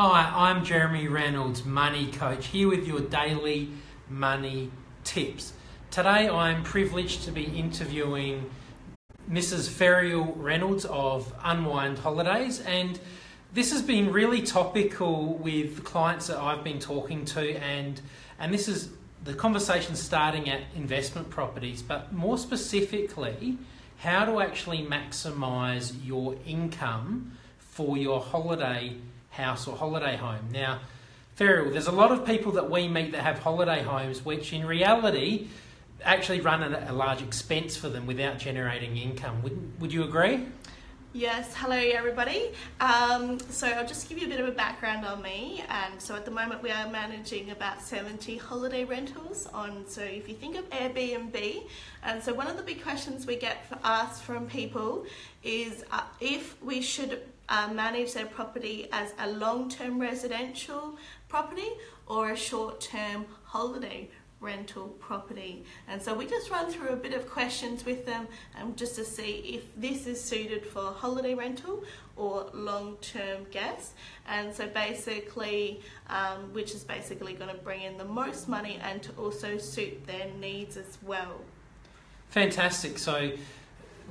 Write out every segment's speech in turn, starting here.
Hi, I'm Jeremy Reynolds, Money Coach, here with your daily money tips. Today I'm privileged to be interviewing Mrs. Ferial Reynolds of Unwind Holidays, and this has been really topical with clients that I've been talking to, and and this is the conversation starting at investment properties, but more specifically, how to actually maximise your income for your holiday house or holiday home. Now, Ferial, there's a lot of people that we meet that have holiday homes, which in reality actually run at a large expense for them without generating income. Would, would you agree? Yes, hello everybody. Um, so I'll just give you a bit of a background on me. And so at the moment we are managing about 70 holiday rentals on. So if you think of Airbnb, and so one of the big questions we get asked from people is uh, if we should uh, manage their property as a long-term residential property or a short-term holiday rental property. And so we just run through a bit of questions with them um, just to see if this is suited for holiday rental or long-term guests. And so basically, um, which is basically going to bring in the most money and to also suit their needs as well. Fantastic. So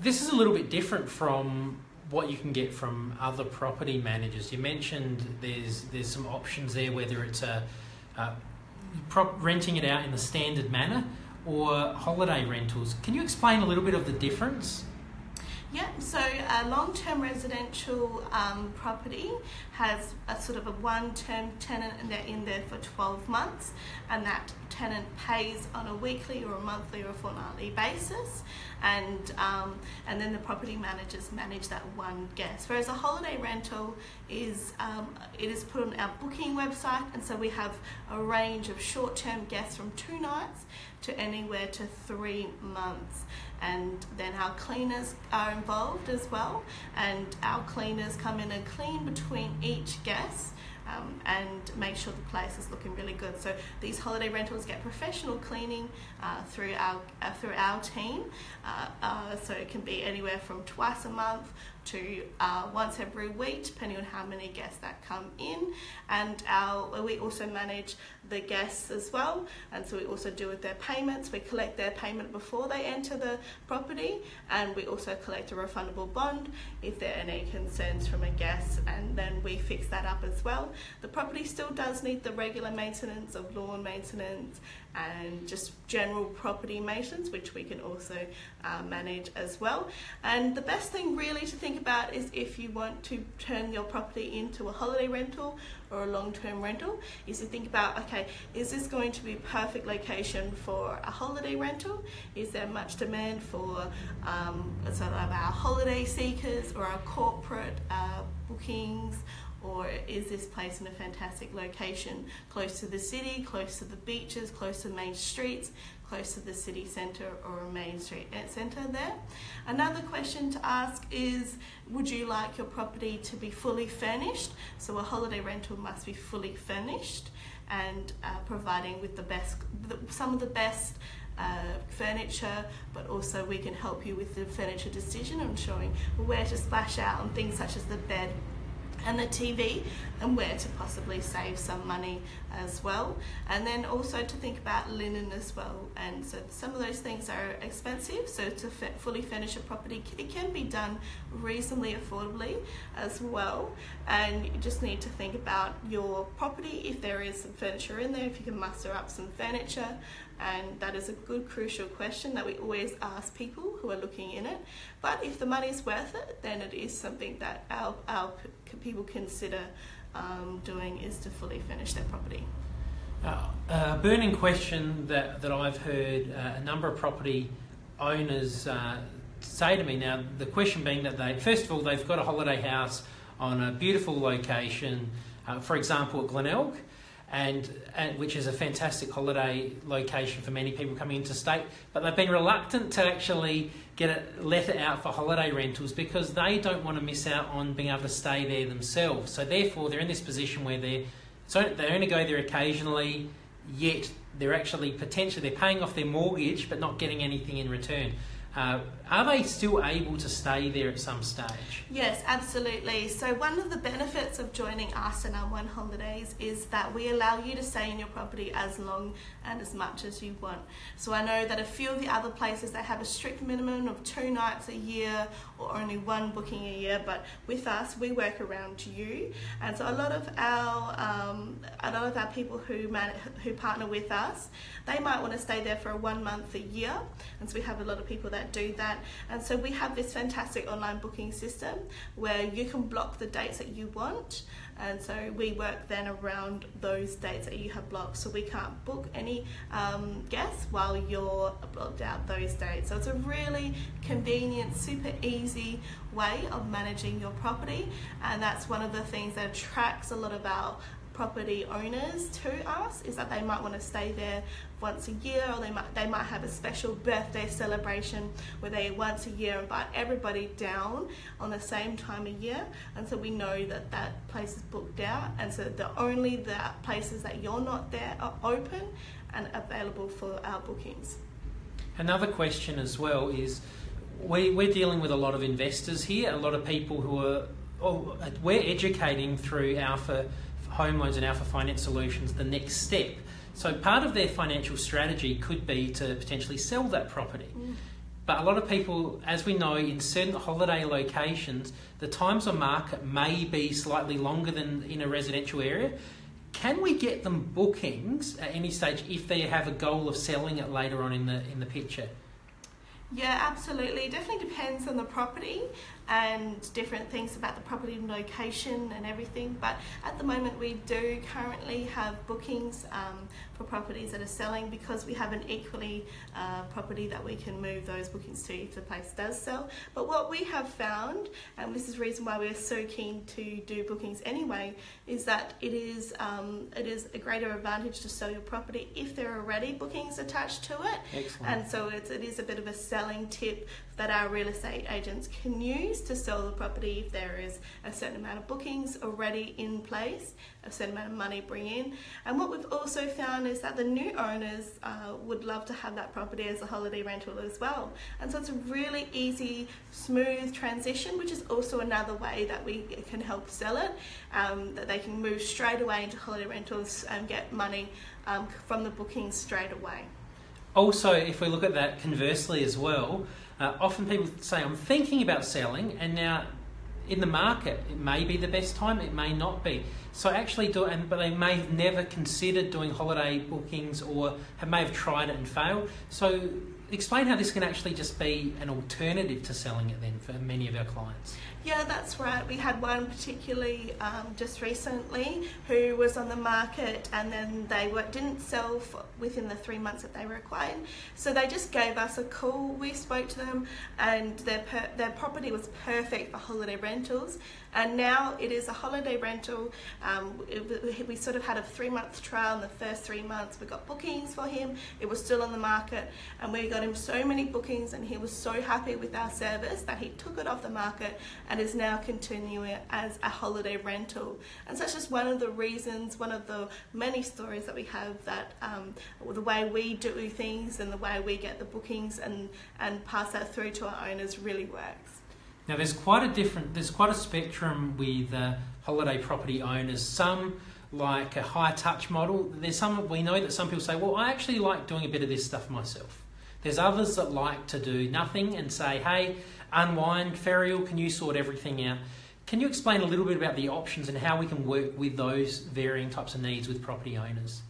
this is a little bit different from what you can get from other property managers. You mentioned there's there's some options there, whether it's a, a prop, renting it out in the standard manner or holiday rentals. Can you explain a little bit of the difference? Yeah, so a long-term residential um, property has a sort of a one-term tenant and they're in there for 12 months and that tenant pays on a weekly or a monthly or a fortnightly basis and um, and then the property managers manage that one guest. Whereas a holiday rental is um, it is put on our booking website and so we have a range of short-term guests from two nights to anywhere to three months and then our cleaners are involved as well and our cleaners come in and clean between each guest um, and make sure the place is looking really good. So these holiday rentals get professional cleaning uh, through our uh, through our team. Uh, uh so it can be anywhere from twice a month to uh, once every week, depending on how many guests that come in. And our, we also manage the guests as well, and so we also deal with their payments. We collect their payment before they enter the property, and we also collect a refundable bond if there are any concerns from a guest, and then we fix that up as well. The property still does need the regular maintenance of lawn maintenance and just general property maintenance, which we can also uh, manage as well. And the best thing really to think about is if you want to turn your property into a holiday rental or a long-term rental, is to think about, okay, is this going to be perfect location for a holiday rental? Is there much demand for um, sort of our holiday seekers or our corporate uh, bookings or is this place in a fantastic location close to the city, close to the beaches, close to main streets, close to the city centre or a main street centre there. Another question to ask is would you like your property to be fully furnished? So a holiday rental must be fully furnished and uh, providing with the best, some of the best uh, furniture, but also we can help you with the furniture decision and showing where to splash out on things such as the bed, and the TV and where to possibly save some money as well. And then also to think about linen as well. And so some of those things are expensive, so to fully furnish a property, it can be done reasonably affordably as well. And you just need to think about your property, if there is some furniture in there, if you can muster up some furniture, and that is a good crucial question that we always ask people who are looking in it. But if the money is worth it then it is something that our, our people consider um, doing is to fully finish their property. Uh, a burning question that, that I've heard uh, a number of property owners uh, say to me now the question being that they first of all they've got a holiday house on a beautiful location uh, for example at Glenelg and, and, which is a fantastic holiday location for many people coming into state. But they've been reluctant to actually get it let it out for holiday rentals because they don't want to miss out on being able to stay there themselves. So therefore, they're in this position where they're so they only go there occasionally. Yet they're actually potentially they're paying off their mortgage but not getting anything in return. Uh, are they still able to stay there at some stage? Yes, absolutely. So, one of the benefits of joining us and Unwind Holidays is that we allow you to stay in your property as long and as much as you want. So, I know that a few of the other places they have a strict minimum of two nights a year or only one booking a year, but with us, we work around you. And so, a lot of our um, a lot of our people who man- who partner with us, they might want to stay there for a one month a year, and so we have a lot of people that do that. And so we have this fantastic online booking system where you can block the dates that you want. And so we work then around those dates that you have blocked. So we can't book any um, guests while you're blocked out those dates. So it's a really convenient, super easy way of managing your property. And that's one of the things that attracts a lot of our property owners to us is that they might want to stay there once a year or they might they might have a special birthday celebration where they once a year invite everybody down on the same time of year. And so we know that that place is booked out and so the only the places that you're not there are open and available for our bookings. Another question as well is we, we're dealing with a lot of investors here a lot of people who are oh, we're educating through alpha home loans and alpha finance solutions the next step so part of their financial strategy could be to potentially sell that property. Mm. But a lot of people, as we know, in certain holiday locations, the times on market may be slightly longer than in a residential area. Can we get them bookings at any stage if they have a goal of selling it later on in the in the picture? Yeah, absolutely. It definitely depends on the property and different things about the property location and everything. But at the moment, we do currently have bookings um, for properties that are selling because we have an equally uh, property that we can move those bookings to if the place does sell. But what we have found, and this is the reason why we're so keen to do bookings anyway, is that it is um, it is a greater advantage to sell your property if there are already bookings attached to it. Excellent. And so it's, it is a bit of a selling tip that our real estate agents can use to sell the property if there is a certain amount of bookings already in place, a certain amount of money bring in. And what we've also found is that the new owners uh, would love to have that property as a holiday rental as well. And so it's a really easy, smooth transition, which is also another way that we can help sell it, um, that they can move straight away into holiday rentals and get money um, from the bookings straight away. Also, if we look at that conversely as well, uh, often people say, I'm thinking about selling, and now in the market, it may be the best time, it may not be. So actually do it, but they may have never considered doing holiday bookings or have, may have tried it and failed. So explain how this can actually just be an alternative to selling it then for many of our clients. Yeah, that's right. We had one particularly um, just recently who was on the market and then they were, didn't sell within the three months that they were required. So they just gave us a call. We spoke to them and their, per, their property was perfect for holiday rentals. And now it is a holiday rental. Um, it, we sort of had a three month trial in the first three months. We got bookings for him. It was still on the market and we got him so many bookings and he was so happy with our service that he took it off the market and and is now continuing as a holiday rental. And so that's just one of the reasons, one of the many stories that we have that um, the way we do things and the way we get the bookings and, and pass that through to our owners really works. Now, there's quite a different, there's quite a spectrum with uh, holiday property owners. Some like a high touch model. There's some we know that some people say, well, I actually like doing a bit of this stuff myself. There's others that like to do nothing and say, hey, unwind, Ferial, can you sort everything out? Can you explain a little bit about the options and how we can work with those varying types of needs with property owners?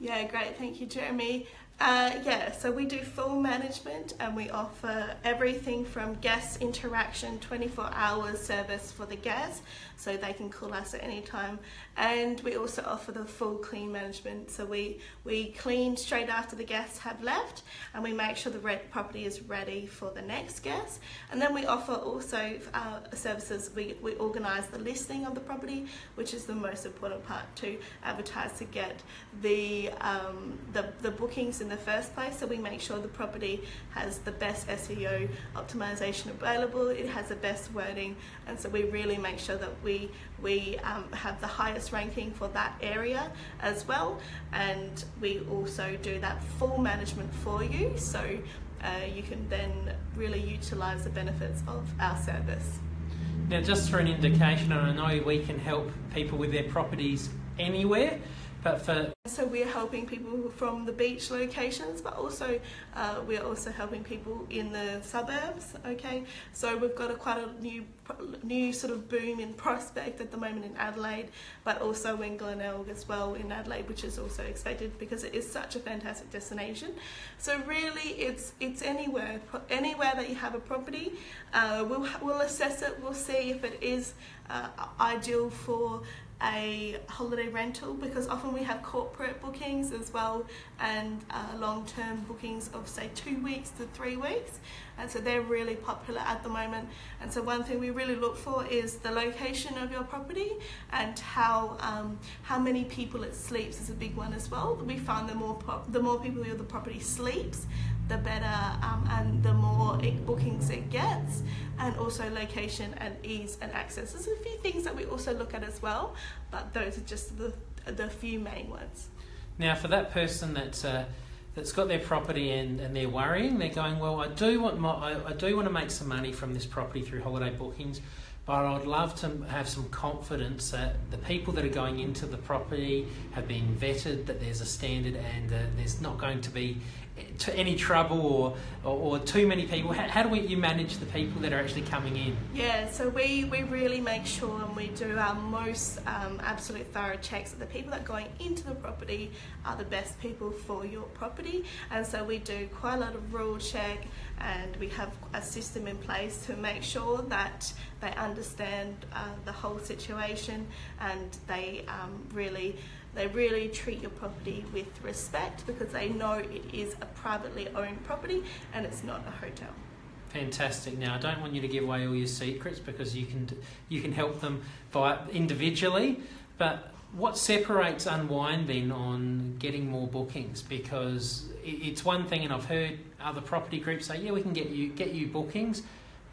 Yeah, great. Thank you, Jeremy. Uh, yeah, so we do full management and we offer everything from guest interaction, 24 hours service for the guests, so they can call us at any time. And we also offer the full clean management, so we, we clean straight after the guests have left and we make sure the property is ready for the next guest. And then we offer also uh, services, we, we organise the listing of the property, which is the most important part to advertise to get the, um, the, the bookings in the first place. So we make sure the property has the best SEO optimization available, it has the best wording, and so we really make sure that we we um, have the highest ranking for that area as well, and we also do that full management for you. So uh, you can then really utilise the benefits of our service. Now, just for an indication, and I know we can help people with their properties anywhere, but for so we're helping people from the beach locations, but also uh, we're also helping people in the suburbs. Okay, so we've got a quite a new new sort of boom in Prospect at the moment in Adelaide, but also in Glenelg as well in Adelaide, which is also expected because it is such a fantastic destination. So really, it's it's anywhere anywhere that you have a property, uh, we'll we'll assess it. We'll see if it is uh, ideal for a holiday rental because often we have corporate bookings as well and uh, long-term bookings of say two weeks to three weeks. And so they're really popular at the moment. And so one thing we really look for is the location of your property and how um, how many people it sleeps is a big one as well. We find the more the more people the property sleeps the better um, and the more it, bookings it gets and also location and ease and access. There's a few things that we also look at as well, but those are just the, the few main ones. Now, for that person that's uh, that's got their property and, and they're worrying, they're going, well, I do want my, I, I do want to make some money from this property through holiday bookings, but I'd love to have some confidence that the people that are going into the property have been vetted, that there's a standard, and uh, there's not going to be to any trouble or, or, or, too many people? How, how do we, you manage the people that are actually coming in? Yeah, so we, we really make sure and we do our most um, absolute thorough checks that the people that are going into the property are the best people for your property. And so we do quite a lot of rule check and we have a system in place to make sure that they understand uh, the whole situation and they um, really they really treat your property with respect because they know it is a privately owned property and it's not a hotel. Fantastic. Now, I don't want you to give away all your secrets because you can you can help them by individually, but what separates Unwind then on getting more bookings? Because it's one thing, and I've heard other property groups say, "Yeah, we can get you get you bookings,"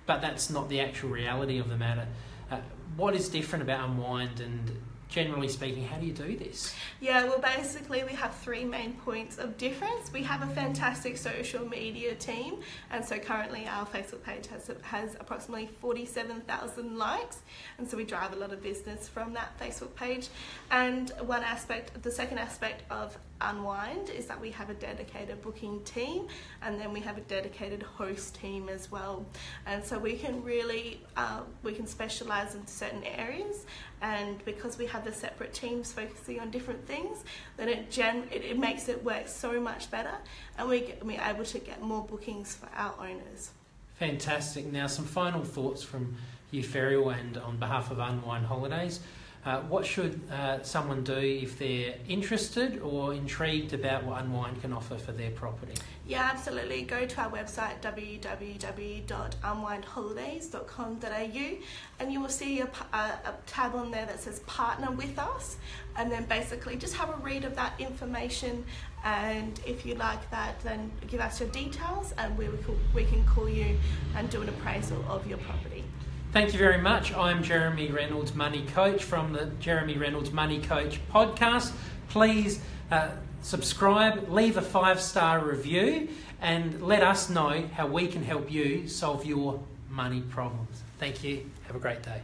but that's not the actual reality of the matter. Uh, what is different about Unwind and generally speaking, how do you do this? Yeah, well, basically, we have three main points of difference. We have a fantastic social media team, and so currently our Facebook page has, has approximately 47,000 likes, and so we drive a lot of business from that Facebook page. And one aspect, the second aspect of Unwind is that we have a dedicated booking team and then we have a dedicated host team as well. And so we can really uh, we can specialize in certain areas and because we have the separate teams focusing on different things, then it gen it, it makes it work so much better and we get, we're able to get more bookings for our owners. Fantastic. Now some final thoughts from you Ferial and on behalf of Unwind Holidays. Uh, what should uh, someone do if they're interested or intrigued about what Unwind can offer for their property? Yeah, absolutely. Go to our website www.unwindholidays.com.au and you will see a, a, a, tab on there that says Partner with Us. And then basically just have a read of that information. And if you like that, then give us your details and we, we can call you and do an appraisal of your property. Thank you very much. I'm Jeremy Reynolds, Money Coach from the Jeremy Reynolds Money Coach podcast. Please uh, subscribe, leave a five star review, and let us know how we can help you solve your money problems. Thank you. Have a great day.